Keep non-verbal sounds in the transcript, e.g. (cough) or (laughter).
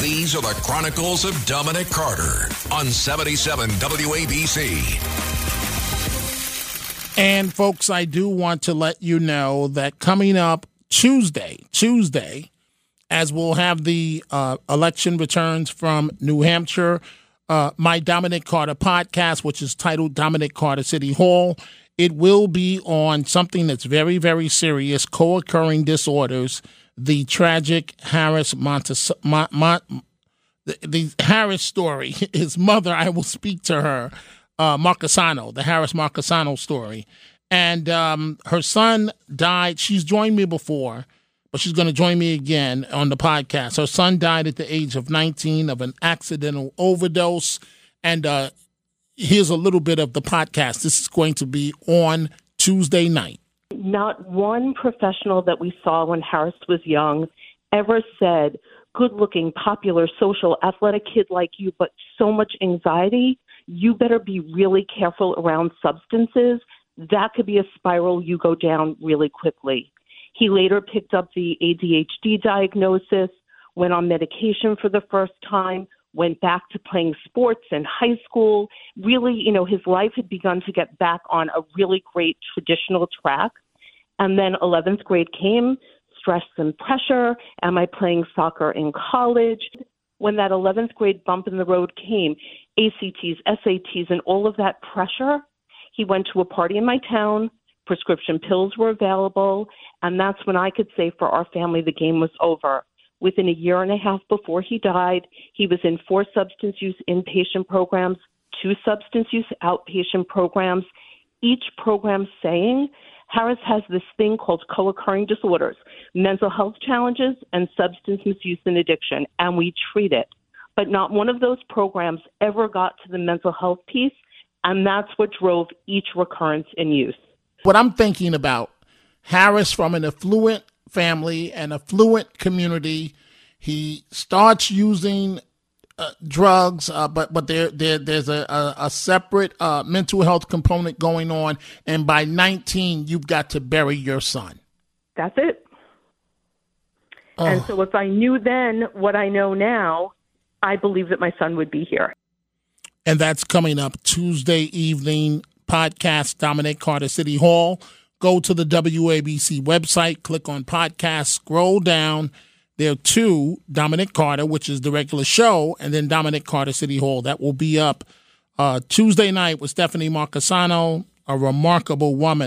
These are the Chronicles of Dominic Carter on 77 WABC. And folks, I do want to let you know that coming up Tuesday, Tuesday, as we'll have the uh, election returns from New Hampshire, uh, my Dominic Carter podcast, which is titled Dominic Carter City Hall, it will be on something that's very, very serious co occurring disorders, the tragic Harris Montes- Mont- the, the Harris story. (laughs) His mother, I will speak to her uh, Marchesano, the Harris Marchesano story. And um, her son died. She's joined me before, but she's going to join me again on the podcast. Her son died at the age of 19 of an accidental overdose. And uh, here's a little bit of the podcast. This is going to be on Tuesday night. Not one professional that we saw when Harris was young ever said, good looking, popular, social, athletic kid like you, but so much anxiety you better be really careful around substances. That could be a spiral you go down really quickly. He later picked up the ADHD diagnosis, went on medication for the first time, went back to playing sports in high school. Really, you know, his life had begun to get back on a really great traditional track. And then 11th grade came, stress and pressure. Am I playing soccer in college? When that 11th grade bump in the road came, ACTs, SATs, and all of that pressure. He went to a party in my town. Prescription pills were available. And that's when I could say for our family the game was over. Within a year and a half before he died, he was in four substance use inpatient programs, two substance use outpatient programs, each program saying Harris has this thing called co occurring disorders, mental health challenges, and substance misuse and addiction, and we treat it but not one of those programs ever got to the mental health piece, and that's what drove each recurrence in use. What I'm thinking about Harris from an affluent family and affluent community, he starts using uh, drugs, uh, but but there, there there's a, a, a separate uh, mental health component going on, and by 19, you've got to bury your son. That's it. Oh. And so, if I knew then what I know now, I believe that my son would be here. And that's coming up Tuesday evening podcast, Dominic Carter City Hall. Go to the WABC website, click on podcast, scroll down. There are two Dominic Carter, which is the regular show, and then Dominic Carter City Hall. That will be up uh, Tuesday night with Stephanie Marchesano, a remarkable woman.